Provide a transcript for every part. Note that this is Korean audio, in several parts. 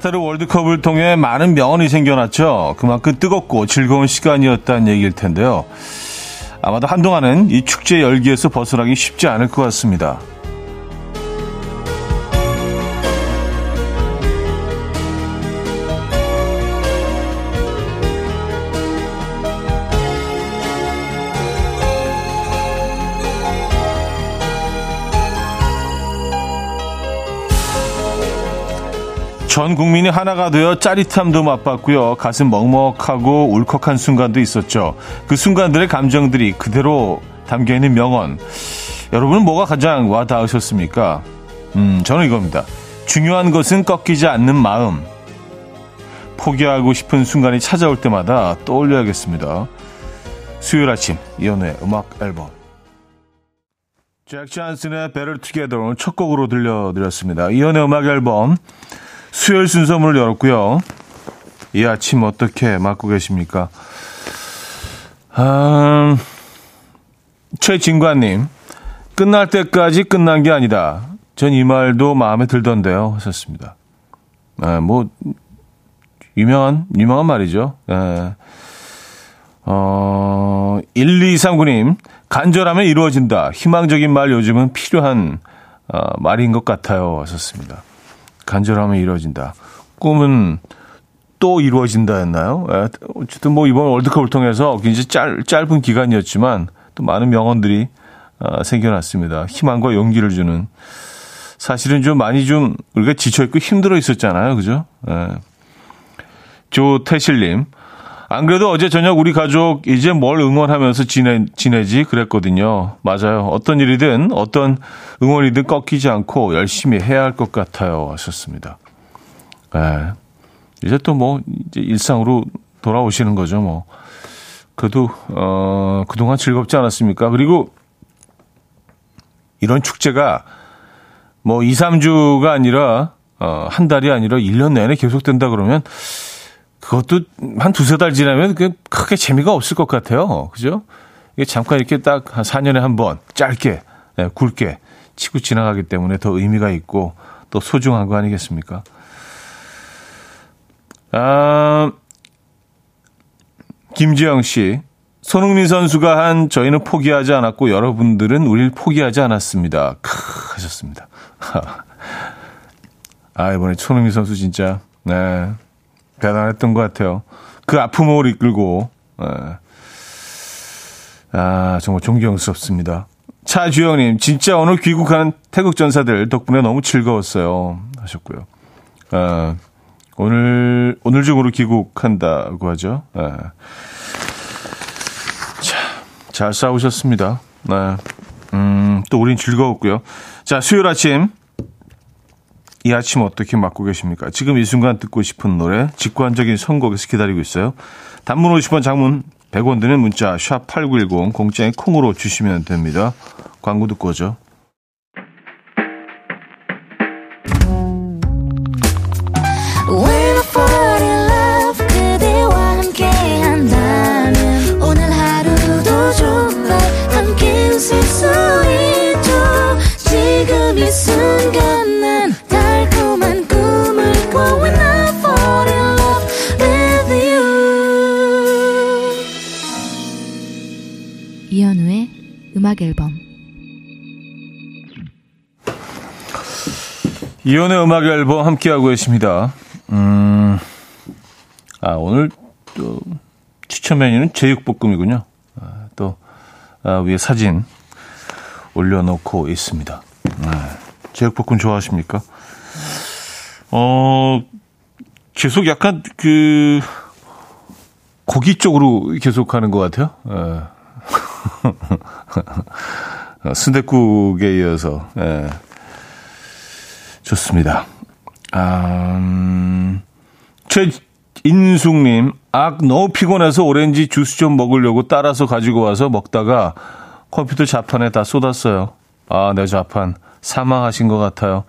카타르 월드컵을 통해 많은 명언이 생겨났죠. 그만큼 뜨겁고 즐거운 시간이었다는 얘기일 텐데요. 아마도 한동안은 이 축제 열기에서 벗어나기 쉽지 않을 것 같습니다. 전 국민이 하나가 되어 짜릿함도 맛봤고요. 가슴 먹먹하고 울컥한 순간도 있었죠. 그 순간들의 감정들이 그대로 담겨 있는 명언. 여러분은 뭐가 가장 와 닿으셨습니까? 음, 저는 이겁니다. 중요한 것은 꺾이지 않는 마음. 포기하고 싶은 순간이 찾아올 때마다 떠올려야겠습니다. 수요일 아침 이연우의 음악 앨범. 잭 잔슨의 Better Together 첫 곡으로 들려드렸습니다. 이연우의 음악 앨범. 수요일 순서 문을 열었고요. 이 아침 어떻게 맞고 계십니까? 음, 최진관님, 끝날 때까지 끝난 게 아니다. 전 이 말도 마음에 들던데요. 하셨습니다. 아, 뭐, 유명한, 유명한 말이죠. 예. 어, 1239님, 간절하면 이루어진다. 희망적인 말 요즘은 필요한 어, 말인 것 같아요. 하셨습니다. 간절하면 이루어진다. 꿈은 또 이루어진다 했나요? 예, 어쨌든 뭐 이번 월드컵을 통해서 굉장히 짧, 짧은 기간이었지만 또 많은 명언들이 어, 생겨났습니다. 희망과 용기를 주는. 사실은 좀 많이 좀 우리가 지쳐 있고 힘들어 있었잖아요. 그죠? 예. 조태실님. 안 그래도 어제 저녁 우리 가족 이제 뭘 응원하면서 지내, 지내지 그랬거든요. 맞아요. 어떤 일이든 어떤 응원이든 꺾이지 않고 열심히 해야 할 것 같아요. 하셨습니다. 네. 이제 또 뭐, 이제 일상으로 돌아오시는 거죠, 뭐. 그래도, 어, 그동안 즐겁지 않았습니까? 그리고 이런 축제가 뭐 2, 3주가 아니라, 어, 한 달이 아니라 1년 내내 계속된다 그러면 그것도 한 두세 달 지나면 그 크게 재미가 없을 것 같아요. 그죠? 이게 잠깐 이렇게 딱 한 4년에 한 번 짧게, 네, 굵게 치고 지나가기 때문에 더 의미가 있고 또 소중한 거 아니겠습니까? 아, 김지영 씨. 손흥민 선수가 한 저희는 포기하지 않았고 여러분들은 우리를 포기하지 않았습니다. 크 하셨습니다. 아, 이번에 손흥민 선수 진짜, 네. 대단했던 것 같아요. 그 아픔을 이끌고, 예. 아, 정말 존경스럽습니다. 차주영님, 진짜 오늘 귀국한 태국 전사들 덕분에 너무 즐거웠어요. 하셨고요. 아, 오늘, 오늘 중으로 귀국한다고 하죠. 아. 자, 잘 싸우셨습니다. 네. 음, 또 우린 즐거웠고요. 자, 수요일 아침 이 아침 어떻게 맞고 계십니까? 지금 이 순간 듣고 싶은 노래 직관적인 선곡에서 기다리고 있어요. 단문 50원 장문 100원 드는 문자 샵 8910 공짜인 콩으로 주시면 됩니다. 광고 듣고 오죠. 음악 앨범 이혼의 음악 앨범 함께하고 계십니다. 음, 아, 오늘 또 추천 메뉴는 제육볶음이군요. 아, 또, 아, 위에 사진 올려놓고 있습니다. 네. 제육볶음 좋아하십니까? 어, 계속 약간 그, 고기 쪽으로 계속 가는 것 같아요. 네. 순대국에 이어서 예. 좋습니다. 아, 음, 최인숙님, 악 너무 피곤해서 오렌지 주스 좀 먹으려고 따라서 가지고 와서 먹다가 컴퓨터 자판에 다 쏟았어요. 아, 내 자판 사망하신 것 같아요.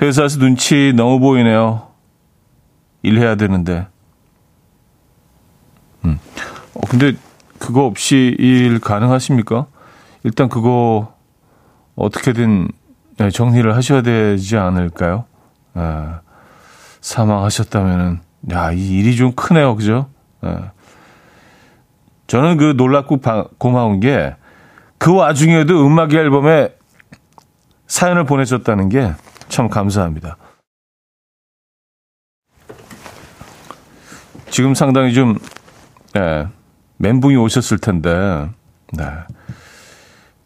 회사에서 눈치 너무 보이네요. 일해야 되는데. 음. 어, 근데 그거 없이 일 가능하십니까? 일단 그거 어떻게든 네, 정리를 하셔야 되지 않을까요? 아, 사망하셨다면은 야, 이 일이 좀 크네요. 그죠? 예. 저는 그 놀랍고 바, 고마운 게 그 와중에도 음악 앨범에 사연을 보내줬다는 게 참 감사합니다. 지금 상당히 좀, 예, 멘붕이 오셨을 텐데, 네.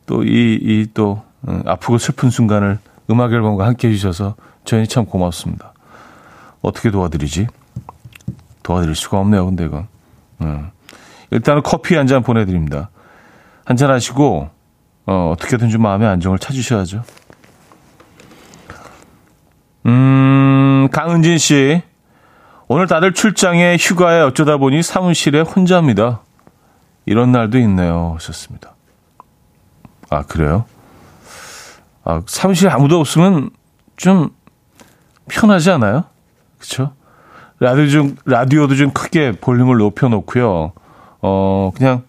또 이, 이 또, 음, 아프고 슬픈 순간을 음악 앨범과 함께 해주셔서 저희는 참 고맙습니다. 어떻게 도와드리지? 도와드릴 수가 없네요, 근데 이건. 음. 일단은 커피 한 잔 보내드립니다. 한 잔 하시고, 어, 어떻게든 좀 마음의 안정을 찾으셔야죠. 음, 강은진 씨. 오늘 다들 출장에 휴가에 어쩌다 보니 사무실에 혼자입니다. 이런 날도 있네요. 하셨습니다. 아, 그래요? 아, 사무실에 아무도 없으면 좀 편하지 않아요? 그쵸? 라디오 좀, 라디오도 좀 크게 볼륨을 높여놓고요. 어, 그냥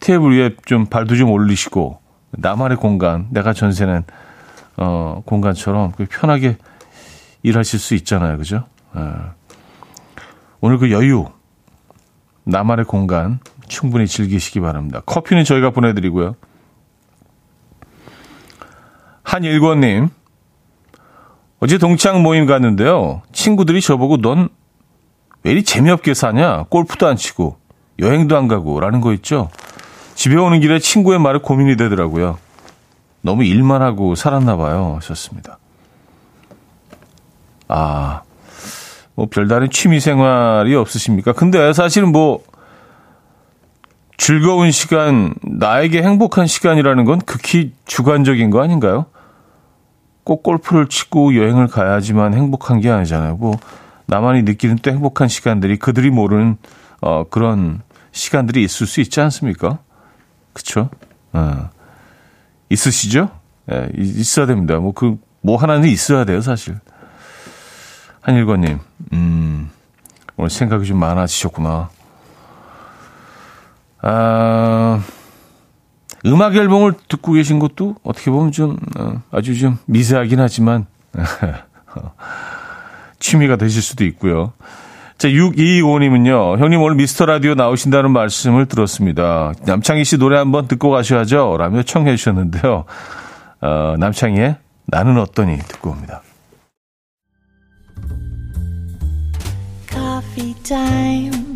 테이블 위에 좀 발도 좀 올리시고, 나만의 공간, 내가 전세는, 어, 공간처럼 편하게 일하실 수 있잖아요. 그죠? 어. 오늘 그 여유, 나만의 공간 충분히 즐기시기 바랍니다. 커피는 저희가 보내드리고요. 한일권님, 어제 동창 모임 갔는데요. 친구들이 저보고 넌 왜 이리 재미없게 사냐? 골프도 안 치고 여행도 안 가고 라는 거 있죠. 집에 오는 길에 친구의 말에 고민이 되더라고요. 너무 일만 하고 살았나 봐요. 하셨습니다. 아, 뭐 별다른 취미 생활이 없으십니까? 근데 사실은 뭐 즐거운 시간, 나에게 행복한 시간이라는 건 극히 주관적인 거 아닌가요? 꼭 골프를 치고 여행을 가야지만 행복한 게 아니잖아요. 뭐 나만이 느끼는 또 행복한 시간들이 그들이 모르는 어, 그런 시간들이 있을 수 있지 않습니까? 그쵸? 어. 있으시죠? 예, 있어야 됩니다. 뭐 그, 뭐 하나는 있어야 돼요, 사실. 한일권님, 음, 오늘 생각이 좀 많아지셨구나. 아, 음악 앨범을 듣고 계신 것도 어떻게 보면 좀, 어, 아주 좀 미세하긴 하지만, 취미가 되실 수도 있고요. 자, 6225님은요, 형님 오늘 미스터 라디오 나오신다는 말씀을 들었습니다. 남창희 씨 노래 한번 듣고 가셔야죠. 라며 청해 주셨는데요. 어, 남창희의 나는 어떠니 듣고 옵니다. coffee time.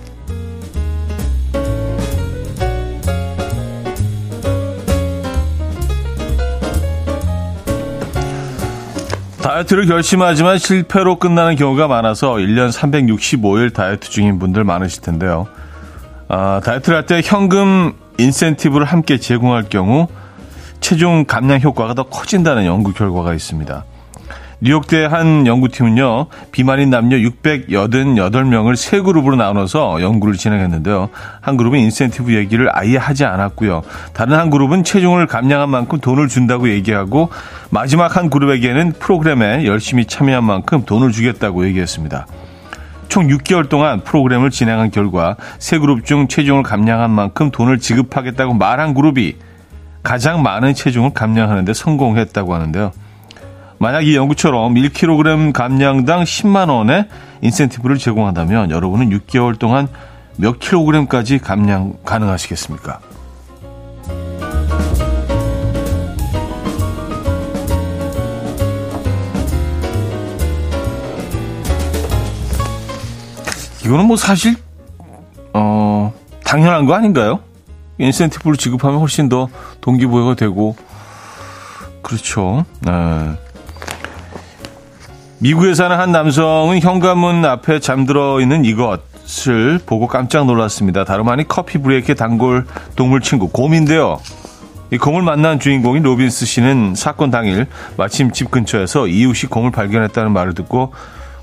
다이어트를 결심하지만 실패로 끝나는 경우가 많아서 1년 365일 다이어트 중인 분들 많으실 텐데요. 아, 다이어트를 할 때 현금 인센티브를 함께 제공할 경우 체중 감량 효과가 더 커진다는 연구 결과가 있습니다. 뉴욕대 한 연구팀은요, 비만인 남녀 688명을 세 그룹으로 나눠서 연구를 진행했는데요. 한 그룹은 인센티브 얘기를 아예 하지 않았고요. 다른 한 그룹은 체중을 감량한 만큼 돈을 준다고 얘기하고, 마지막 한 그룹에게는 프로그램에 열심히 참여한 만큼 돈을 주겠다고 얘기했습니다. 총 6개월 동안 프로그램을 진행한 결과 세 그룹 중 체중을 감량한 만큼 돈을 지급하겠다고 말한 그룹이 가장 많은 체중을 감량하는 데 성공했다고 하는데요. 만약 이 연구처럼 1kg 감량당 10만 원의 인센티브를 제공한다면 여러분은 6개월 동안 몇 킬로그램까지 감량 가능하시겠습니까? 이거는 뭐 사실 어 당연한 거 아닌가요? 인센티브를 지급하면 훨씬 더 동기부여가 되고 그렇죠. 네. 미국에 사는 한 남성은 현관문 앞에 잠들어 있는 이것을 보고 깜짝 놀랐습니다. 다름 아닌 coffee break의 단골 동물 친구 곰인데요. 이 곰을 만난 주인공인 로빈스 씨는 사건 당일 마침 집 근처에서 이웃이 곰을 발견했다는 말을 듣고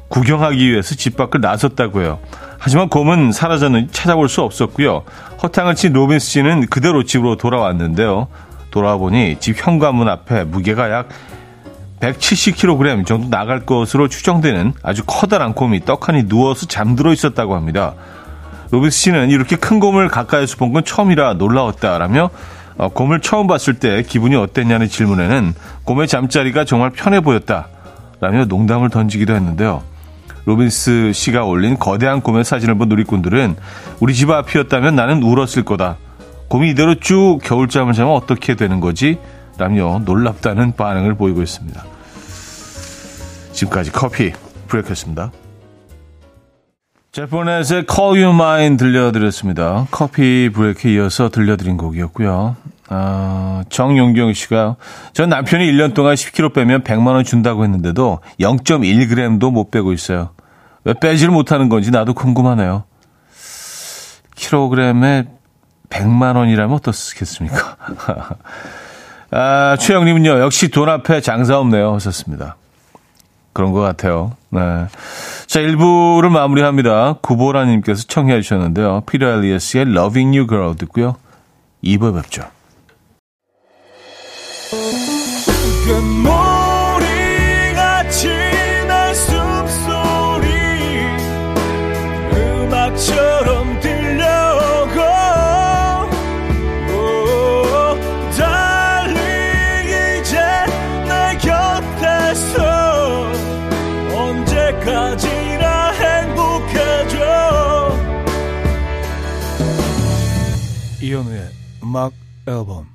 구경하기 위해서 집 밖을 나섰다고 해요. 하지만 곰은 사라졌는지 찾아볼 수 없었고요. 허탕을 친 로빈스 씨는 그대로 집으로 돌아왔는데요. 돌아와 보니 집 현관문 앞에 무게가 약 170kg 정도 나갈 것으로 추정되는 아주 커다란 곰이 떡하니 누워서 잠들어 있었다고 합니다. 로비스 씨는 이렇게 큰 곰을 가까이서 본 건 처음이라 놀라웠다라며 어, 곰을 처음 봤을 때 기분이 어땠냐는 질문에는 곰의 잠자리가 정말 편해 보였다 라며 농담을 던지기도 했는데요. 로빈스 씨가 올린 거대한 곰의 사진을 본 누리꾼들은 우리 집 앞이었다면 나는 울었을 거다. 곰이 이대로 쭉 겨울잠을 자면 어떻게 되는 거지? 라며 놀랍다는 반응을 보이고 있습니다. 지금까지 coffee break였습니다. Jeff Bernat의 Call You Mine 들려드렸습니다. coffee break에 이어서 들려드린 곡이었고요. 아, 정용경 씨가 전 남편이 1년 동안 10kg 빼면 100만 원 준다고 했는데도 0.1g도 못 빼고 있어요. 왜 빼지를 못하는 건지 나도 궁금하네요. 킬로그램에 100만 원이라면 어떻겠습니까? 아, 최영님은요, 역시 돈 앞에 장사 없네요. 하셨습니다. 그런 것 같아요. 네. 자, 1부를 마무리합니다. 구보라님께서 청해 주셨는데요. 피터 엘리어스의 Loving You Girl 듣고요. 2부에 뵙죠. 음악 앨범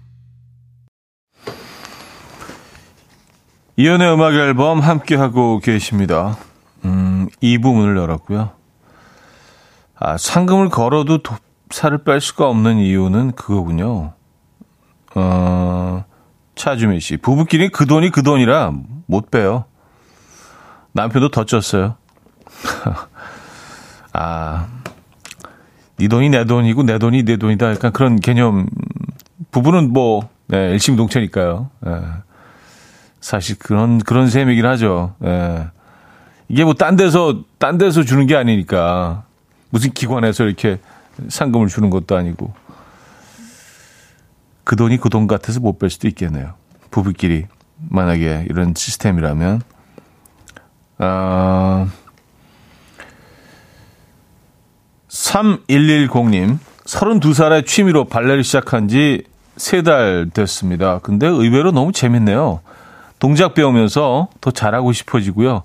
이현우의 음악 앨범 함께하고 계십니다. 음, 이 부분을 열었고요. 아, 상금을 걸어도 도, 살을 뺄 수가 없는 이유는 그거군요. 어, 차주미 씨. 부부끼리 그 돈이 그 돈이라 못 빼요. 남편도 더 쪘어요. 아, 네 돈이 내 돈이고 내 돈이 내 돈이다. 약간 그런 개념. 부부는 뭐 네, 일심 동체니까요. 예. 사실 그런 그런 셈이긴 하죠. 예. 이게 뭐 딴 데서 딴 데서 주는 게 아니니까 무슨 기관에서 이렇게 상금을 주는 것도 아니고 그 돈이 그 돈 같아서 못 뺄 수도 있겠네요. 부부끼리 만약에 이런 시스템이라면 아. 3110님, 32살에 취미로 발레를 시작한 지세달 됐습니다. 근데 의외로 너무 재밌네요. 동작 배우면서 더 잘하고 싶어지고요.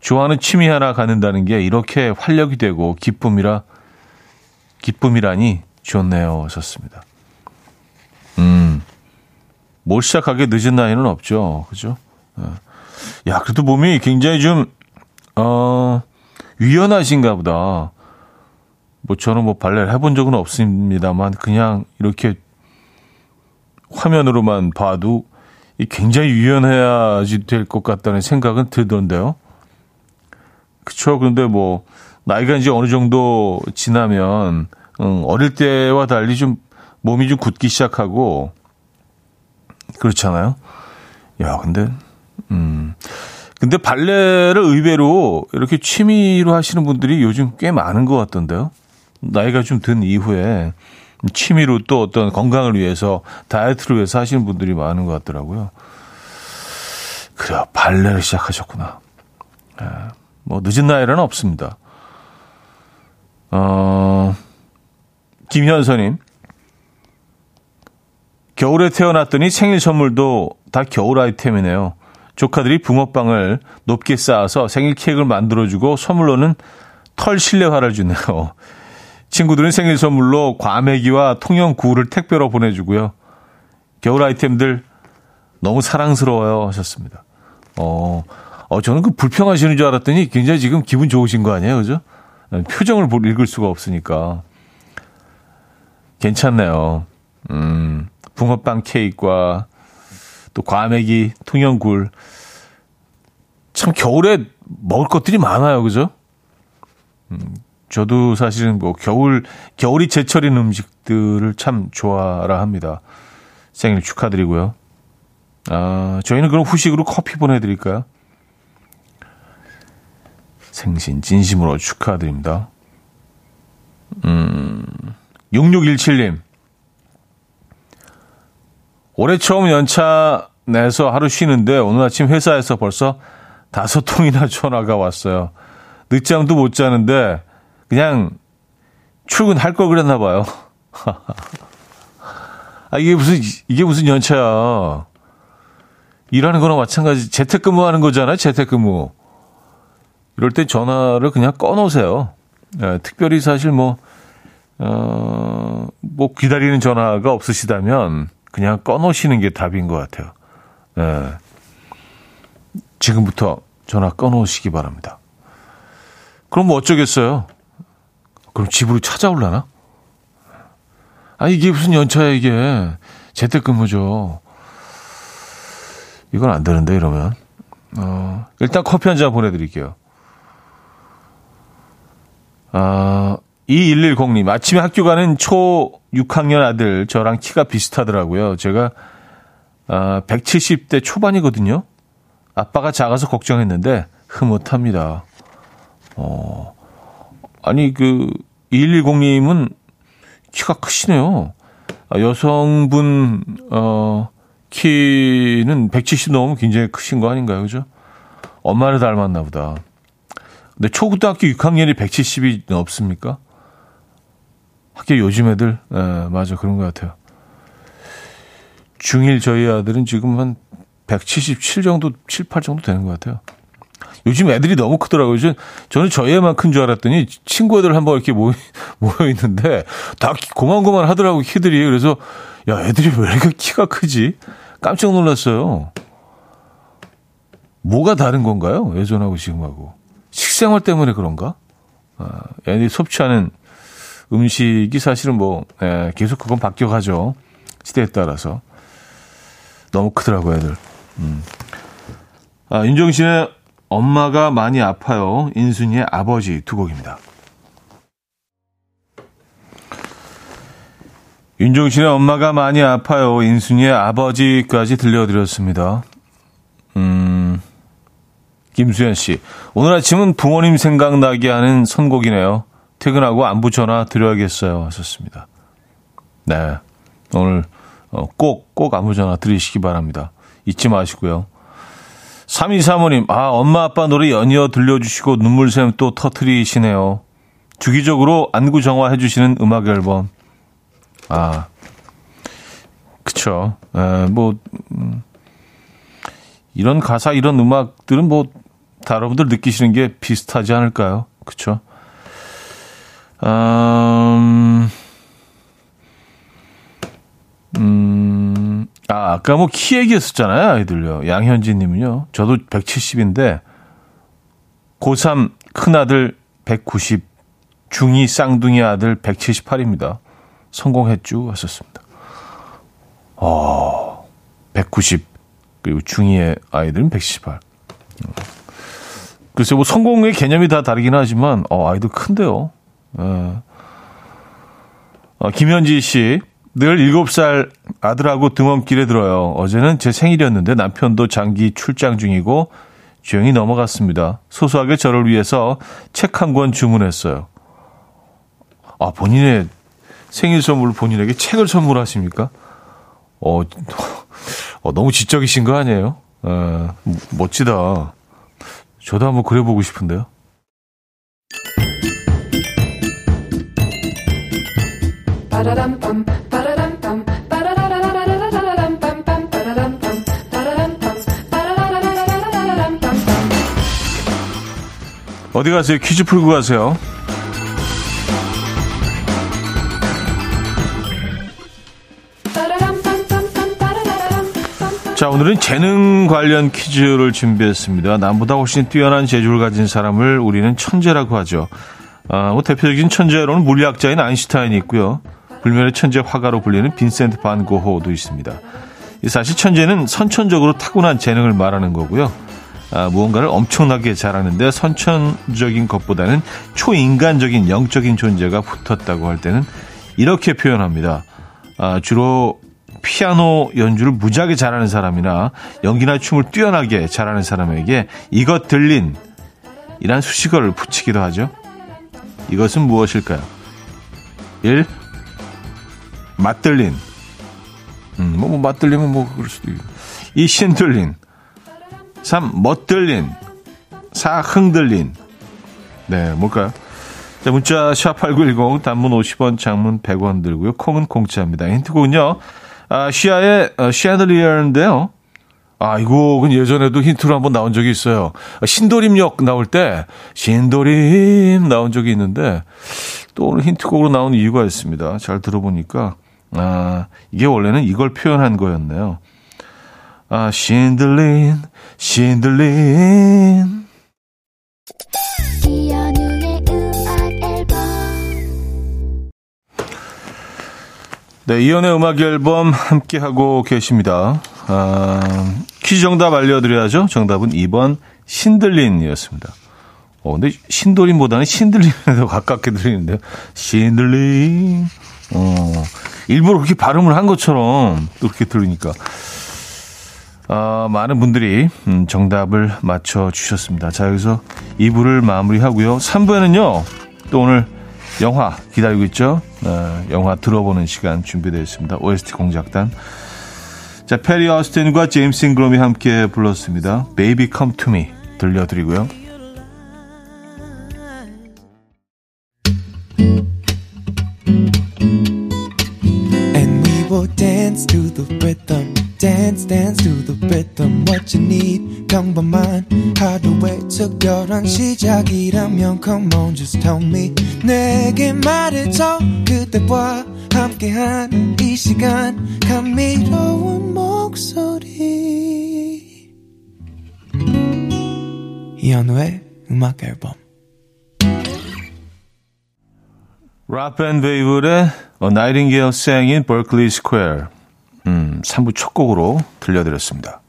좋아하는 취미 하나 갖는다는 게 이렇게 활력이 되고 기쁨이라, 기쁨이라니 좋네요. 하셨습니다. 음, 뭘 시작하기 늦은 나이는 없죠. 그죠? 어. 야, 그래도 몸이 굉장히 좀, 어, 유연하신가 보다. 뭐 저는 뭐 발레를 해본 적은 없습니다만 그냥 이렇게 화면으로만 봐도 굉장히 유연해야지 될 것 같다는 생각은 들던데요. 그쵸. 그런데 뭐 나이가 이제 어느 정도 지나면 음, 어릴 때와 달리 좀 몸이 좀 굳기 시작하고 그렇잖아요. 야, 근데 음. 근데 발레를 의외로 이렇게 취미로 하시는 분들이 요즘 꽤 많은 것 같던데요. 나이가 좀 든 이후에 취미로 또 어떤 건강을 위해서 다이어트를 위해서 하시는 분들이 많은 것 같더라고요. 그래요. 발레를 시작하셨구나. 예, 뭐 늦은 나이는 없습니다. 어, 김현서님. 겨울에 태어났더니 생일 선물도 다 겨울 아이템이네요. 조카들이 붕어빵을 높게 쌓아서 생일 케이크를 만들어주고 선물로는 털 실내화를 주네요. 친구들은 생일 선물로 과메기와 통영구를 택배로 보내주고요. 겨울 아이템들 너무 사랑스러워요 하셨습니다. 어, 어 저는 그 불평하시는 줄 알았더니 굉장히 지금 기분 좋으신 거 아니에요, 그죠? 표정을 읽을 수가 없으니까 괜찮네요. 음, 붕어빵 케이크와 또 과메기, 통영굴 참 겨울에 먹을 것들이 많아요, 그죠? 음, 저도 사실은 뭐 겨울 겨울이 제철인 음식들을 참 좋아라 합니다. 생일 축하드리고요. 아, 저희는 그럼 후식으로 커피 보내드릴까요? 생신 진심으로 축하드립니다. 음, 6617님. 올해 처음 연차 내서 하루 쉬는데 오늘 아침 회사에서 벌써 다섯 통이나 전화가 왔어요. 늦잠도 못 자는데 그냥 출근할 걸 그랬나 봐요. 아, 이게 무슨, 이게 무슨 연차야. 일하는 거나 마찬가지. 재택근무 하는 거잖아요, 재택근무. 이럴 때 전화를 그냥 꺼놓으세요. 예, 특별히 사실 뭐, 어, 뭐 기다리는 전화가 없으시다면 그냥 꺼놓으시는 게 답인 것 같아요. 예. 지금부터 전화 꺼놓으시기 바랍니다. 그럼 뭐 어쩌겠어요? 그럼 집으로 찾아올라나? 아, 이게 무슨 연차야, 이게. 재택근무죠. 이건 안 되는데, 이러면. 어, 일단 커피 한 잔 보내드릴게요. 아, 2110님, 아침에 학교 가는 초 6학년 아들, 저랑 키가 비슷하더라고요. 제가, 아, 170대 초반이거든요. 아빠가 작아서 걱정했는데, 흐뭇합니다. 어, 아니, 그, 2110님은 키가 크시네요. 아, 여성분, 어, 키는 170 넘으면 굉장히 크신 거 아닌가요? 그죠? 엄마를 닮았나 보다. 근데 초고등학교 6학년이 170이 넘습니까? 학교 요즘 애들, 예, 맞아. 그런 것 같아요. 중1 저희 아들은 지금 한 177 정도, 7, 8 정도 되는 것 같아요. 요즘 애들이 너무 크더라고요. 저는 저희 애만 큰 줄 알았더니 친구들 한번 이렇게 모여, 모여 있는데 다 고만고만 하더라고 키들이. 그래서 야 애들이 왜 이렇게 키가 크지? 깜짝 놀랐어요. 뭐가 다른 건가요? 예전하고 지금하고. 식생활 때문에 그런가? 아, 애들이 섭취하는 음식이 사실은 뭐 예, 계속 그건 바뀌어가죠. 시대에 따라서. 너무 크더라고요, 애들. 음. 아, 윤정신의 엄마가 많이 아파요. 인순이의 아버지 두 곡입니다. 윤종신의 엄마가 많이 아파요. 인순이의 아버지까지 들려드렸습니다. 음, 김수현 씨. 오늘 아침은 부모님 생각나게 하는 선곡이네요. 퇴근하고 안부 전화 드려야겠어요. 하셨습니다. 네. 오늘 어, 꼭, 꼭 안부 전화 드리시기 바랍니다. 잊지 마시고요. 3235님, 아, 엄마 아빠 노래 연이어 들려주시고 눈물샘 또 터트리시네요. 주기적으로 안구 정화해 주시는 음악 앨범. 아, 그쵸. 에, 뭐, 음, 이런 가사, 이런 음악들은 뭐, 다 여러분들 느끼시는 게 비슷하지 않을까요? 그쵸. 음, 음, 아, 아까 뭐 키 얘기했었잖아요, 아이들요. 양현진 님은요. 저도 170인데, 고3 큰아들 190, 중2 쌍둥이 아들 178입니다. 성공했죠? 하셨습니다. 어, 190, 그리고 중2의 아이들은 178. 글쎄, 뭐 성공의 개념이 다 다르긴 하지만, 어, 아이들 큰데요. 예. 어, 김현지 씨, 늘 7살 아들하고 등원길에 들어요. 어제는 제 생일이었는데 남편도 장기 출장 중이고 조용히 넘어갔습니다. 소소하게 저를 위해서 책 한 권 주문했어요. 아, 본인의 생일 선물 본인에게 책을 선물하십니까? 어, 어 너무 지적이신 거 아니에요? 에, 멋지다. 저도 한번 그려보고 싶은데요. 어디 가세요? 퀴즈 풀고 가세요. 자, 오늘은 재능 관련 퀴즈를 준비했습니다. 남보다 훨씬 뛰어난 재주를 가진 사람을 우리는 천재라고 하죠. 아, 뭐 대표적인 천재로는 물리학자인 아인슈타인이 있고요. 불멸의 천재 화가로 불리는 빈센트 반 고호도 있습니다. 사실 천재는 선천적으로 타고난 재능을 말하는 거고요. 아, 무언가를 엄청나게 잘하는데 선천적인 것보다는 초인간적인 영적인 존재가 붙었다고 할 때는 이렇게 표현합니다. 아, 주로 피아노 연주를 무지하게 잘하는 사람이나 연기나 춤을 뛰어나게 잘하는 사람에게 이것 들린 이란 수식어를 붙이기도 하죠. 이것은 무엇일까요? 1. 맛들린 음, 뭐, 뭐 맛들리면 뭐 그럴 수도 있고. 이 신들린. 3. 멋들린. 4. 흥들린. 네, 뭘까요? 자, 문자 샵8910 단문 50원, 장문 100원 들고요. 콩은 공짜입니다. 힌트곡은요. 아, 시아의 어, 샤들리어인데요. 아, 이곡은 예전에도 힌트로 한번 나온 적이 있어요. 신도림역 나올 때 신도림 나온 적이 있는데 또 오늘 힌트곡으로 나온 이유가 있습니다. 잘 들어보니까 아, 이게 원래는 이걸 표현한 거였네요. 아, 신들린, 신들린. 네, 이연의 음악 앨범 함께하고 계십니다. 아, 퀴즈 정답 알려드려야죠. 정답은 2번 신들린이었습니다. 어, 근데 신도림보다는 신들린에 더 가깝게 들리는데요. 신들린. 어, 일부러 그렇게 발음을 한 것처럼 또 그렇게 들으니까. 아, 많은 분들이 음, 정답을 맞춰주셨습니다. 자, 여기서 2부를 마무리하고요. 3부에는요, 또 오늘 영화 기다리고 있죠. 어, 영화 들어보는 시간 준비되어 있습니다. OST 공작단. 자, 페리 어스틴과 제임스 잉그럼이 함께 불렀습니다. Baby Come To Me 들려드리고요. dance dance to the rhythm what you need 평범한 하루의 특별한 시작이라면 come on just tell me 내게 말해줘 그대와 함께한 이 시간 감미로운 목소리 이현우의 음악 앨범 라펜 베이블의 A Nightingale Sang in Berkeley Square 음, 3부 첫 곡으로 들려드렸습니다.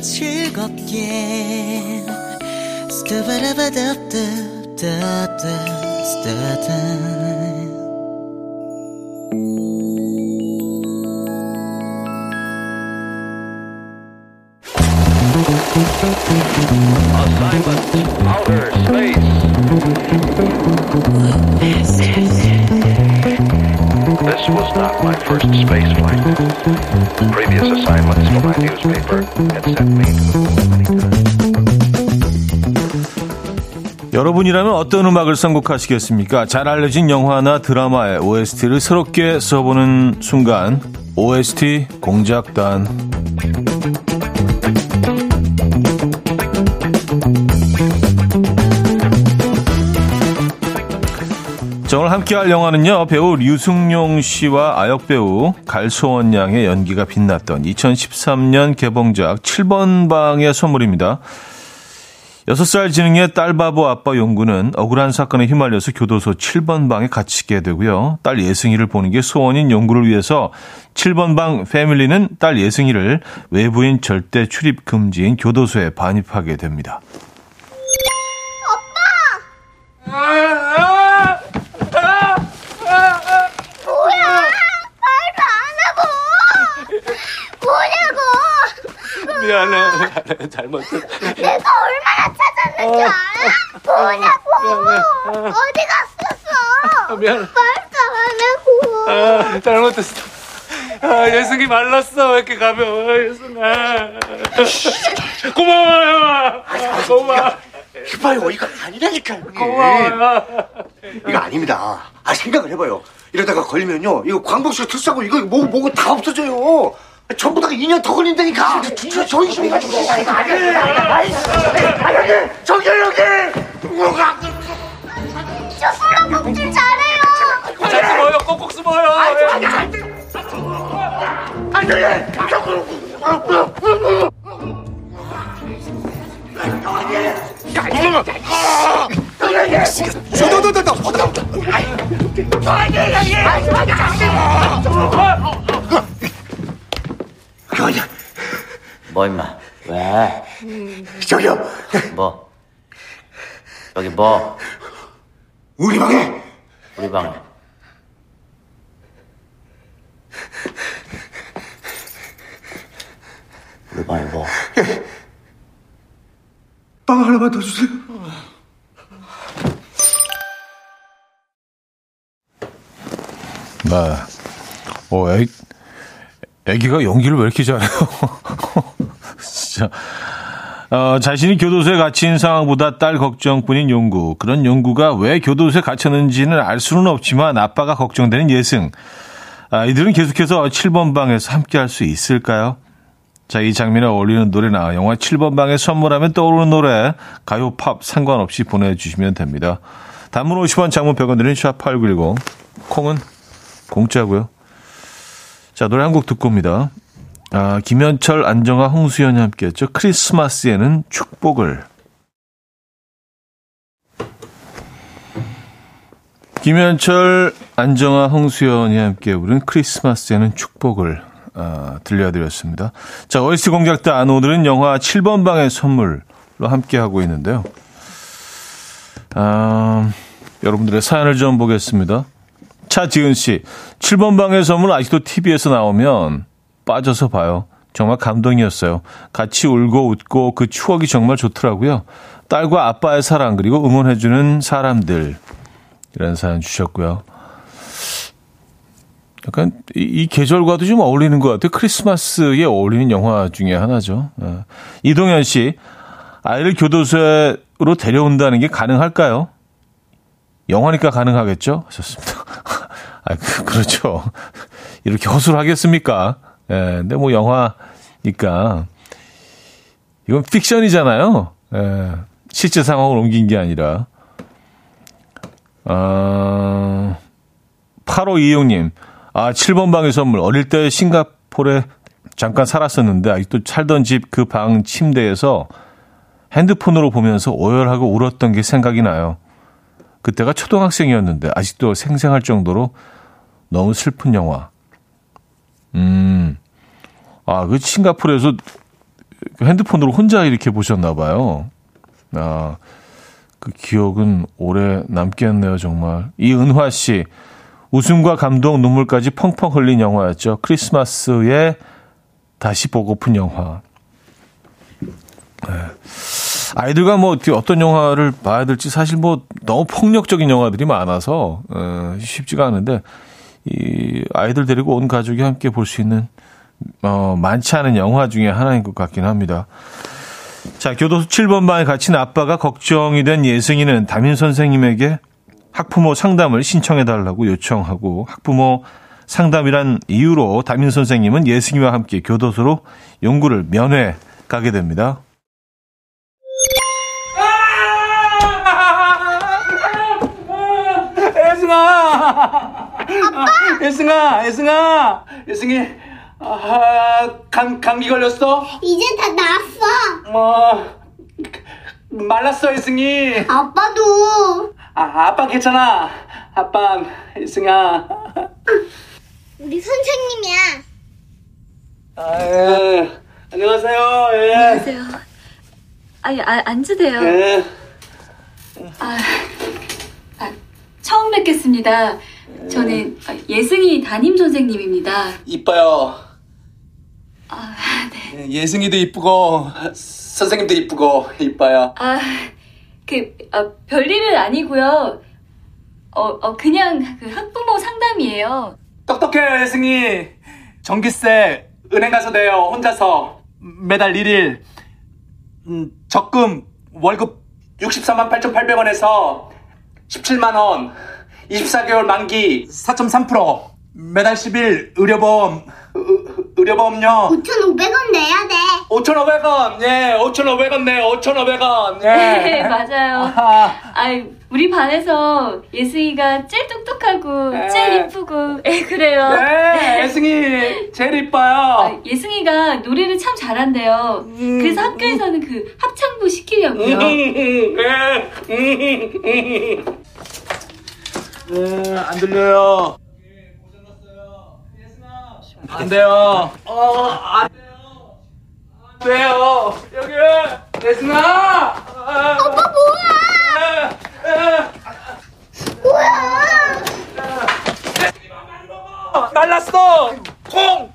즐겁게 Assignment outer space. This was not my first space flight. Previous assignments for my newspaper had sent me to the moon many times. 여러분이라면 어떤 음악을 선곡하시겠습니까? 잘 알려진 영화나 드라마의 OST를 새롭게 써보는 순간 OST 공작단 자, 오늘 함께할 영화는요, 배우 류승용 씨와 아역 배우 갈소원 양의 연기가 빛났던 2013년 개봉작 7번 방의 선물입니다. 6살 지능의 딸 바보 아빠 용구는 억울한 사건에 휘말려서 교도소 7번 방에 갇히게 되고요. 딸 예승이를 보는 게 소원인 용구를 위해서 7번 방 패밀리는 딸 예승이를 외부인 절대 출입 금지인 교도소에 반입하게 됩니다. 미안 미안해. 잘못했어. 내가 얼마나 찾았는지 어, 알아? 뭐냐고. 미안해. 어디 갔었어? 미안해. 말도 안 하고. 아, 잘못했어. 아, 예승이 말랐어. 왜 이렇게 가벼워, 예승아. 고마워요. 고마워. 휘파요 이거 아니라니까요. 고마워요. 이거 아닙니다. 아 생각을 해봐요. 이러다가 걸리면요. 이거 광복쇼 특사고 이거 뭐 뭐고 다 없어져요. 전부 다 2년 더 걸린다니까. 저 정신이 가지고 이거 아니야. 아니 저기 여기. 뭐가? 저 술렁먹질 잘해요. 잘 숨어요. 꼭꼭 숨어요. 아니 아니 아니. 아니 그거냐? 뭐 임마? 왜? 저기요. 뭐? 저기 뭐 우리 방에 우리 방에 우리 방에 뭐 빵 하나만 더 주세요. 네. 어, 애, 애기가 연기를 왜 이렇게 잘해요? 진짜. 어, 자신이 교도소에 갇힌 상황보다 딸 걱정뿐인 용구. 그런 용구가 왜 교도소에 갇혔는지는 알 수는 없지만 아빠가 걱정되는 예승. 아, 이들은 계속해서 7번 방에서 함께 할 수 있을까요? 자, 이 장면에 어울리는 노래나 영화 7번 방에 선물하면 떠오르는 노래, 가요, 팝 상관없이 보내주시면 됩니다. 단문 50원, 장문 100원 드린 샵8910. 콩은 공짜고요. 자, 노래 한 곡 듣고 옵니다. 아, 김현철, 안정화, 홍수연이 함께 했죠. 크리스마스에는 축복을. 김현철, 안정화, 홍수연이 함께 부른 크리스마스에는 축복을 아, 들려드렸습니다. 자, OST 공작단 오늘은 영화 7번 방의 선물로 함께 하고 있는데요. 아, 여러분들의 사연을 좀 보겠습니다. 차지은 씨, 7번 방의 선물 아직도 TV에서 나오면 빠져서 봐요. 정말 감동이었어요. 같이 울고 웃고 그 추억이 정말 좋더라고요. 딸과 아빠의 사랑 그리고 응원해주는 사람들 이런 사연 주셨고요. 약간 이, 이 계절과도 좀 어울리는 것 같아요. 크리스마스에 어울리는 영화 중에 하나죠. 예. 이동현 씨, 아이를 교도소로 데려온다는 게 가능할까요? 영화니까 가능하겠죠? 하셨습니다. 아, 그, 그렇죠. 이렇게 허술 하겠습니까? 예, 근데 뭐 영화니까. 이건 픽션이잖아요. 예, 실제 상황을 옮긴 게 아니라. 아, 8526님. 아, 7번 방의 선물. 어릴 때 싱가포르에 잠깐 살았었는데, 아직도 살던 집 그 방 침대에서 핸드폰으로 보면서 오열하고 울었던 게 생각이 나요. 그때가 초등학생이었는데, 아직도 생생할 정도로 너무 슬픈 영화. 음. 아, 그 싱가포르에서 핸드폰으로 혼자 이렇게 보셨나 봐요. 아, 그 기억은 오래 남겠네요, 정말. 이은화 씨. 웃음과 감동, 눈물까지 펑펑 흘린 영화였죠. 크리스마스에 다시 보고픈 영화. 네. 아이들과 뭐 어떤 영화를 봐야 될지 사실 뭐 너무 폭력적인 영화들이 많아서 어, 쉽지가 않은데 이 아이들 데리고 온 가족이 함께 볼 수 있는 어, 많지 않은 영화 중에 하나인 것 같긴 합니다. 자, 교도소 7번 방에 갇힌 아빠가 걱정이 된 예승이는 담임 선생님에게 학부모 상담을 신청해 달라고 요청하고 학부모 상담이란 이유로 담임 선생님은 예승이와 함께 교도소로 연구를 면회 가게 됩니다. 예승아! 예승아, 예승아, 예승이, 아, 감, 감기 걸렸어? 이제 다 나았어. 뭐, 말랐어, 예승이. 아빠도. 아, 아빠 괜찮아. 아빠, 예승아. 우리 선생님이야. 아, 예. 안녕하세요, 예. 안녕하세요. 아니, 아, 앉으세요. 예. 아, 아, 처음 뵙겠습니다. 저는 예승이 담임 선생님입니다. 이뻐요. 아, 네. 예승이도 이쁘고, 선생님도 이쁘고, 이뻐요. 아, 그, 아, 별일은 아니고요. 어, 어, 그냥 그 학부모 상담이에요. 똑똑해요, 예승이. 전기세, 은행 가서 내요, 혼자서. 매달 1일. 음, 적금, 월급 64만 8,800원에서 17만원. 24개월 만기, 4.3%. 매달 10일, 의료보험, 의- 의료보험료. 5,500원 내야 돼. 5,500원, 예, 5,500원 내요, 5,500원, 네, 예. 맞아요. 아하. 아, 우리 반에서 예승이가 제일 똑똑하고 네. 제일 이쁘고 에, 그래요. 네, 예승이 제일 이뻐요. 아, 예승이가 노래를 참 잘한대요. 그래서 학교에서는 그 합창부 시키려고요. 네, 안 들려요. 안 돼요. 어, 안 돼요. 안 돼요. 여기, 예승아! 오빠 뭐야? 말랐어. 콩.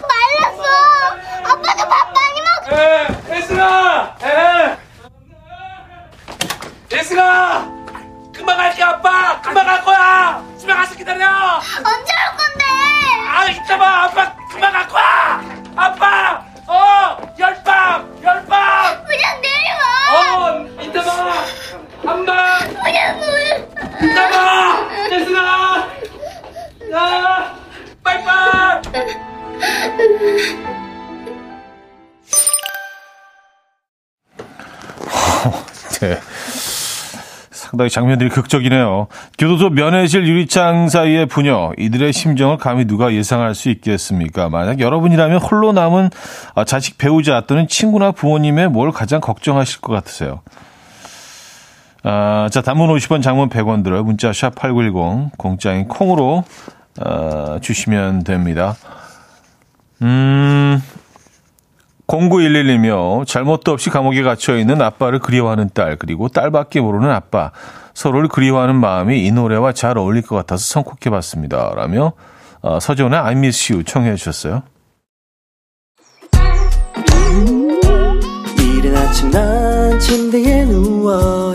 말랐어. 아빠도 밥 많이 먹. 에. 예승아. 금방 갈게 아빠. 금방 갈 거야. 집에 가서 기다려. 언제 올 건데? 아 이따 봐 아빠 금방 갈 거야. 아빠. 어 열밤 열밤. 그냥 내려와. 어 이따 봐. 한밤. 그냥 물. 이따 봐. 예승아. 야. 빠이빠이. 네. 상당히 장면들이 극적이네요. 교도소 면회실 유리창 사이의 부녀, 이들의 심정을 감히 누가 예상할 수 있겠습니까? 만약 여러분이라면 홀로 남은 아, 자식 배우자 또는 친구나 부모님의 뭘 가장 걱정하실 것 같으세요? 아, 자, 단문 50원, 장문 100원 들어요. 문자 샵 8910, 공짜인 콩으로 아, 주시면 됩니다. 음, 0911이며 잘못도 없이 감옥에 갇혀 있는 아빠를 그리워하는 딸 그리고 딸밖에 모르는 아빠 서로를 그리워하는 마음이 이 노래와 잘 어울릴 것 같아서 선곡해 봤습니다. 라며 어, 서지훈의 I Miss You 청해 주셨어요. 이른 아침 난 침대에 누워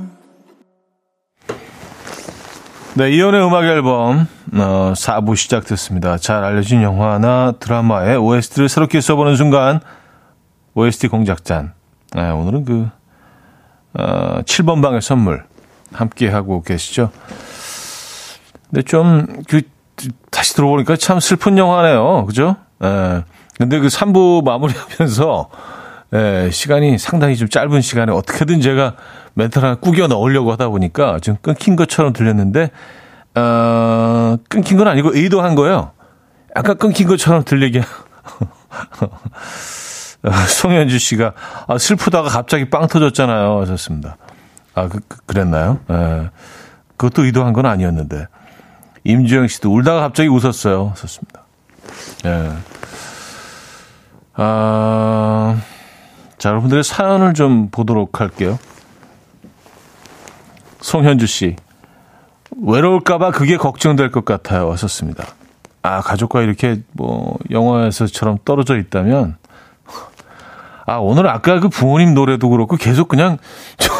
네, 이연의 음악 앨범 어, 4부 시작됐습니다. 잘 알려진 영화나 드라마의 OST를 새롭게 써보는 순간 OST 공작잔. 네, 오늘은 그 어, 7번 방의 선물 함께 하고 계시죠. 근데 좀 그 다시 들어보니까 참 슬픈 영화네요. 그죠? 예. 근데 그 3부 마무리하면서 예, 시간이 상당히 좀 짧은 시간에 어떻게든 제가 멘트를 하나 꾸겨 넣으려고 하다 보니까 좀 끊긴 것처럼 들렸는데, 어, 끊긴 건 아니고 의도한 거예요. 약간 끊긴 것처럼 들리게. 어, 송현주 씨가, 아, 슬프다가 갑자기 빵 터졌잖아요. 하셨습니다. 아, 그, 그, 랬나요 예. 그것도 의도한 건 아니었는데. 임주영 씨도 울다가 갑자기 웃었어요. 하셨습니다. 예. 아, 자, 여러분들의 사연을 좀 보도록 할게요. 송현주 씨. 외로울까봐 그게 걱정될 것 같아요. 하셨습니다. 아, 가족과 이렇게 뭐, 영화에서처럼 떨어져 있다면, 아, 오늘 아까 그 부모님 노래도 그렇고 계속 그냥 좀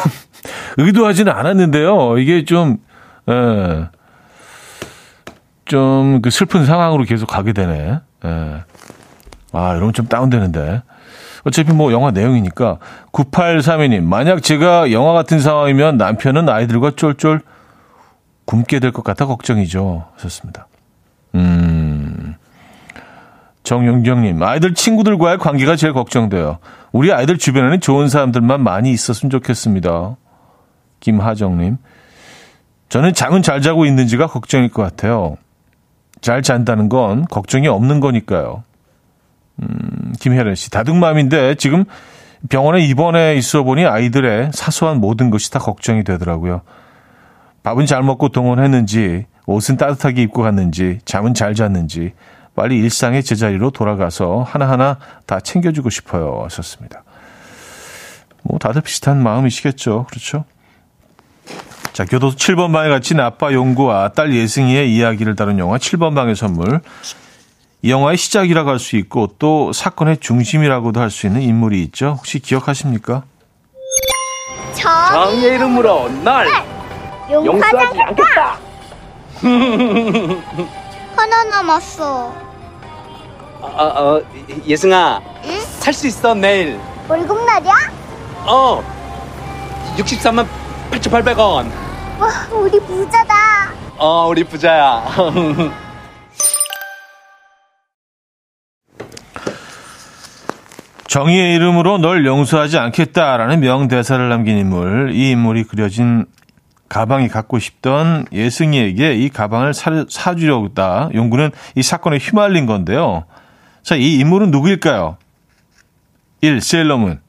의도하지는 않았는데요. 이게 좀, 예, 좀그 슬픈 상황으로 계속 가게 되네. 예. 아, 이러면 좀 다운되는데. 어차피 뭐 영화 내용이니까 9832님 만약 제가 영화 같은 상황이면 남편은 아이들과 쫄쫄 굶게 될 것 같아 걱정이죠 하셨습니다. 음 정영정님 아이들 친구들과의 관계가 제일 걱정돼요. 우리 아이들 주변에는 좋은 사람들만 많이 있었으면 좋겠습니다. 김하정님 저는 잠은 잘 자고 있는지가 걱정일 것 같아요. 잘 잔다는 건 걱정이 없는 거니까요. 음, 김혜련 씨, 다둥맘인데 지금 병원에 입원해 있어 보니 아이들의 사소한 모든 것이 다 걱정이 되더라고요. 밥은 잘 먹고 동원했는지, 옷은 따뜻하게 입고 갔는지, 잠은 잘 잤는지, 빨리 일상의 제자리로 돌아가서 하나하나 다 챙겨주고 싶어요. 하셨습니다. 뭐 다들 비슷한 마음이시겠죠. 그렇죠? 자, 교도소 7번 방에 갇힌 아빠 용구와 딸 예승이의 이야기를 다룬 영화 7번 방의 선물. 이 영화의 시작이라고 할 수 있고 또 사건의 중심이라고도 할 수 있는 인물이 있죠. 혹시 기억하십니까? 저 정의 이름으로 날 용서하지 않겠다. 하나 남았어. 어, 어, 예승아, 응? 살 수 있어, 내일. 월급날이야? 어, 63만 8,800원. 와, 우리 부자다. 어, 우리 부자야. 정의의 이름으로 널 용서하지 않겠다라는 명대사를 남긴 인물. 이 인물이 그려진 가방이 갖고 싶던 예승이에게 이 가방을 사, 사주려다 용구는 이 사건에 휘말린 건데요. 자, 이 인물은 누구일까요? 1. 세일러문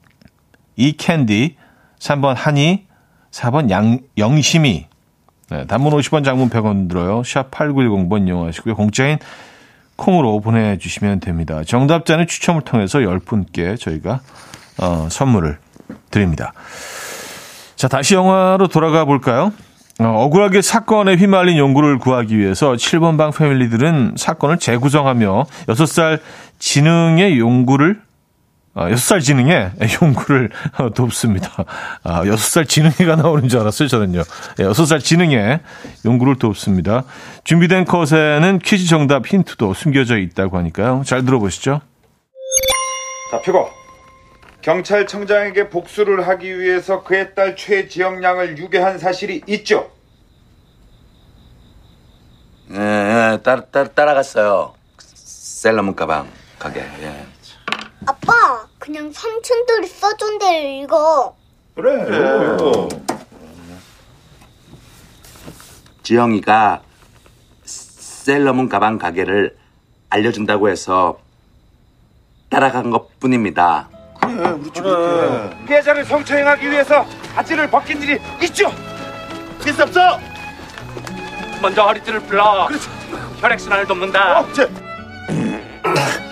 2. 캔디 3번 한이 4번 양, 영심이 네, 단문 50원 장문 100원 들어요. 샵 8910번 이용하시고요. 공짜인 콩으로 보내주시면 됩니다. 정답자는 추첨을 통해서 10분께 저희가 어, 선물을 드립니다. 자, 다시 영화로 돌아가 볼까요? 어, 억울하게 사건에 휘말린 용구를 구하기 위해서 7번 방 패밀리들은 사건을 재구성하며 6살 지능의 용구를 아, 6살 지능의 용구를 어, 돕습니다. 아, 6살 지능이가 나오는 줄 알았어요, 저는요. 예, 6살 지능의 용구를 돕습니다. 준비된 컷에는 퀴즈 정답 힌트도 숨겨져 있다고 하니까요. 잘 들어보시죠. 자, 표고. 경찰청장에게 복수를 하기 위해서 그의 딸 최지영 양을 유괴한 사실이 있죠. 예, 예 따, 따, 따라갔어요. 셀러문 가방 가게. 예. 아빠, 그냥 삼촌들이 써준 대로 읽어. 그래. 지영이가 셀러문 가방 가게를 알려준다고 해서 따라간 것 뿐입니다. 피해자를 성추행하기 위해서 바지를 벗긴 일이 있죠. 있어 없어? 먼저 허리띠를 풀어. 혈액순환을 돕는다.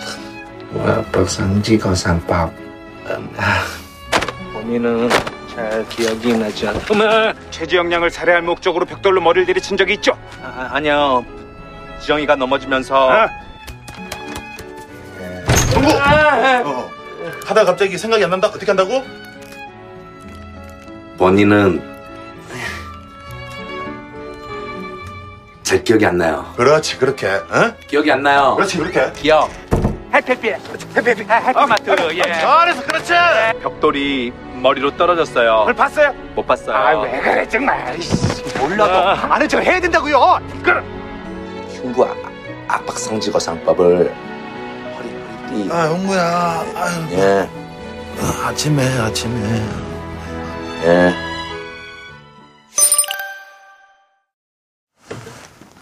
본인은 잘 기억이 나지 않아. 최지영양을 살해할 목적으로 벽돌로 머리를 내리친 적이 있죠. 아, 아니요. 지영이가 넘어지면서 정국! 어. 하다가 갑자기 생각이 안 난다? 어떻게 한다고? 본인은 잘 기억이 안 나요. 그렇지, 그렇게. 어? 기억이 안 나요. 그렇지, 그렇게. 기억. 해피피. 해피피. 해피마트. 예. 잘해서 그렇지! 벽돌이 머리로 떨어졌어요. 그걸 봤어요? 못 봤어요. 아, 왜 그래 정말. 몰라도 아는 척 해야 된다고요. 그럼. 흉부 아- 압박 상지거 상법을 허리 허리띠. 아. 아유, 예, 아, 아침에, 아침에. 예.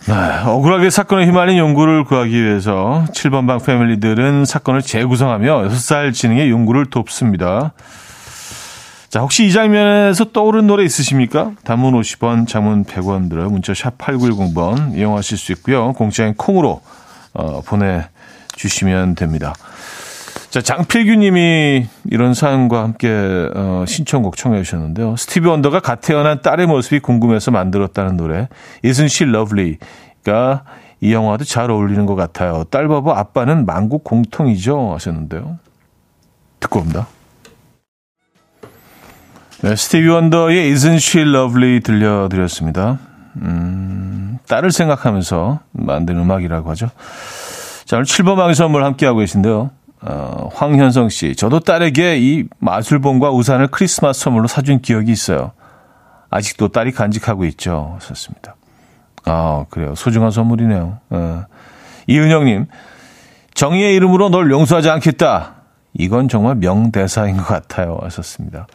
네, 억울하게 사건에 휘말린 용구를 구하기 위해서 7번 방 패밀리들은 사건을 재구성하며 6살 지능의 용구를 돕습니다. 자, 혹시 이 장면에서 떠오른 노래 있으십니까? 단문 50원, 장문 100원 들어요. 문자 샵 8910번 이용하실 수 있고요. 공짜인 콩으로 어, 보내주시면 됩니다. 자, 장필규 님이 이런 사연과 함께 어, 신청곡 청해 주셨는데요. 스티비 원더가 갓 태어난 딸의 모습이 궁금해서 만들었다는 노래 Isn't She Lovely가 이 영화도 잘 어울리는 것 같아요. 딸 바보 아빠는 만국 공통이죠 하셨는데요. 듣고 옵니다. 네, 스티비 원더의 Isn't She Lovely 들려드렸습니다. 음, 딸을 생각하면서 만든 음악이라고 하죠. 자, 오늘 7번 방의 선물 함께하고 계신데요. 어, 황현성 씨, 저도 딸에게 이 마술봉과 우산을 크리스마스 선물로 사준 기억이 있어요. 아직도 딸이 간직하고 있죠. 썼습니다. 아, 그래요. 소중한 선물이네요. 어. 이은영님, 정의의 이름으로 널 용서하지 않겠다. 이건 정말 명대사인 것 같아요. 하셨습니다.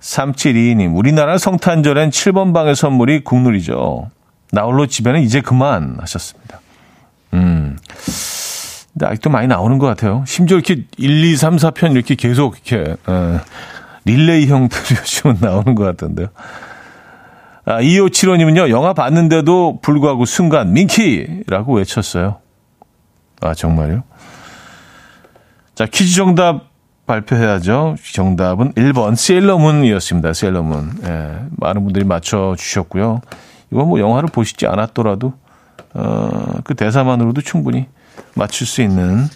3722님, 우리나라 성탄절엔 7번 방의 선물이 국룰이죠. 나홀로 집에는 이제 그만 하셨습니다. 음. 근데 아직도 많이 나오는 것 같아요. 심지어 이렇게 1, 2, 3, 4편 이렇게 계속 이렇게, 어, 릴레이 형태로 요즘은 나오는 것 같던데요. 아, 2575님은요, 영화 봤는데도 불구하고 순간, 민키! 라고 외쳤어요. 아, 정말요? 자, 퀴즈 정답 발표해야죠. 정답은 1번, 세일러문이었습니다. 세일러문. 예, 많은 분들이 맞춰주셨고요. 이건 뭐 영화를 보시지 않았더라도, 어, 그 대사만으로도 충분히 맞출 수 있는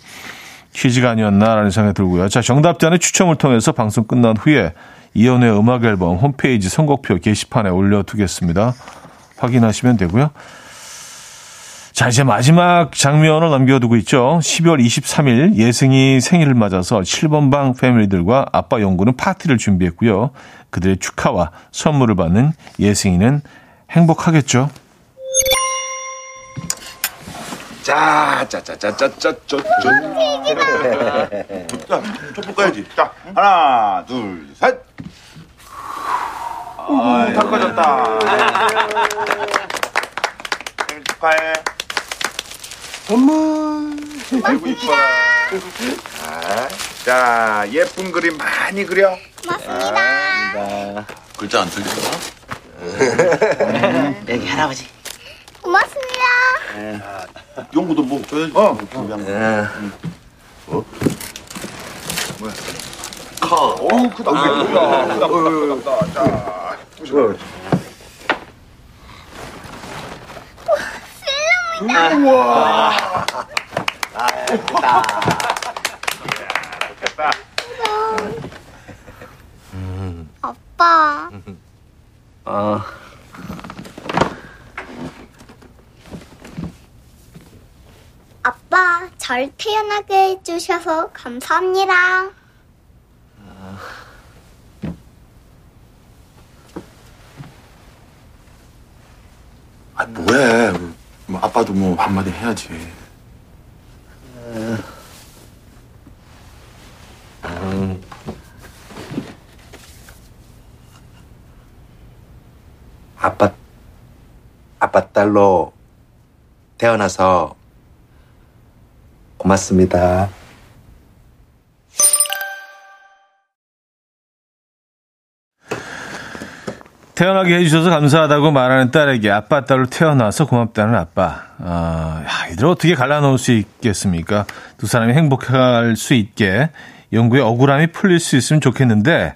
퀴즈가 아니었나라는 생각이 들고요. 자, 정답자는 추첨을 통해서 방송 끝난 후에 이연의 음악 앨범 홈페이지 선곡표 게시판에 올려두겠습니다. 확인하시면 되고요. 자, 이제 마지막 장면을 남겨두고 있죠. 12월 23일 예승이 생일을 맞아서 7번 방 패밀리들과 아빠 연구는 파티를 준비했고요. 그들의 축하와 선물을 받는 예승이는 행복하겠죠. 자, 자, 자, 자, 자, 자, 자, 자. 자, 촛불 꺼야지. 자, 하나, 둘, 셋. 아, 다 꺼졌다. 생일 축하해. 선물. 아이고 이뻐라. 자, 자, 예쁜 그림 많이 그려. 고맙습니다. 글자 안 틀리나? 여기 할아버지. 고맙습니다. 용구도 뭐 줘야지. 어. 예. 어우, 크다. 크다. 크다. 크다. 크다. 자, 보시고. 됐다. 아빠. 어. 아빠, 절 태어나게 해주셔서 감사합니다. 아 뭐해? 뭐 아빠도 뭐 한마디 해야지. 아빠, 아빠 딸로 태어나서 고맙습니다. 태어나게 해주셔서 감사하다고 말하는 딸에게 아빠 딸로 태어나서 고맙다는 아빠. 아, 야, 이들 어떻게 갈라놓을 수 있겠습니까? 두 사람이 행복할 수 있게 영구의 억울함이 풀릴 수 있으면 좋겠는데,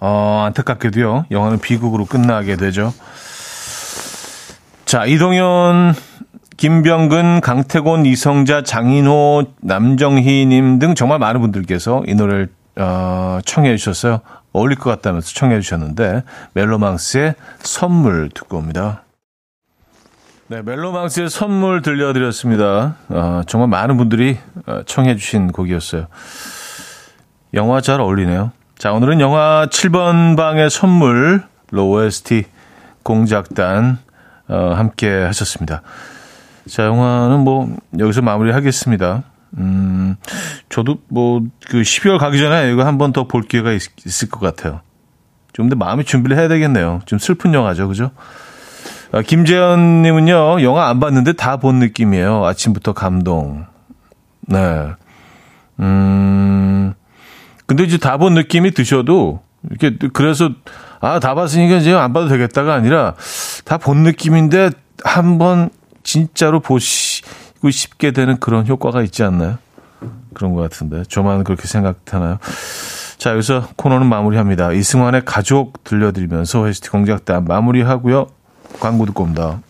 어, 안타깝게도요, 영화는 비극으로 끝나게 되죠. 자, 이동현, 김병근, 강태곤, 이성자, 장인호, 남정희님 등 정말 많은 분들께서 이 노래를 어, 청해 주셨어요. 어울릴 것 같다면서 청해 주셨는데 멜로망스의 선물 듣고 옵니다. 네, 멜로망스의 선물 들려드렸습니다. 어, 정말 많은 분들이 어, 청해 주신 곡이었어요. 영화 잘 어울리네요. 자, 오늘은 영화 7번 방의 선물 OST 공작단 어, 함께 하셨습니다. 자, 영화는 뭐 여기서 마무리하겠습니다. 음, 저도 뭐 그 12월 가기 전에 이거 한 번 더 볼 기회가 있, 을것 같아요. 좀 더 마음의 준비를 해야 되겠네요. 좀 슬픈 영화죠, 그죠? 아, 김재현님은요, 영화 안 봤는데 다 본 느낌이에요. 아침부터 감동. 네. 음, 근데 이제 다 본 느낌이 드셔도, 이렇게, 그래서, 아, 다 봤으니까 이제 안 봐도 되겠다가 아니라, 다 본 느낌인데, 한번 진짜로 보시고 싶게 되는 그런 효과가 있지 않나요? 그런 것 같은데. 저만 그렇게 생각하나요? 자, 여기서 코너는 마무리합니다. 이승환의 가족 들려드리면서 회스트 공작단 마무리하고요. 광고 듣고 옵니다.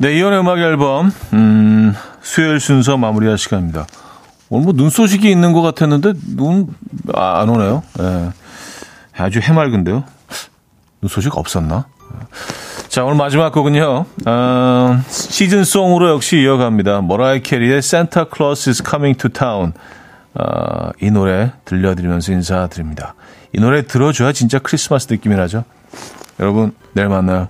네, 이연의 음악 앨범, 음, 수요일 순서 마무리할 시간입니다. 오늘 뭐 눈 소식이 있는 것 같았는데, 눈, 아, 안 오네요. 예. 아주 해맑은데요. 눈 소식 없었나? 자, 오늘 마지막 곡은요, 어, 시즌송으로 역시 이어갑니다. 머라이 캐리의 Santa Claus is Coming to Town. 어, 이 노래 들려드리면서 인사드립니다. 이 노래 들어줘야 진짜 크리스마스 느낌이 나죠? 여러분, 내일 만나요.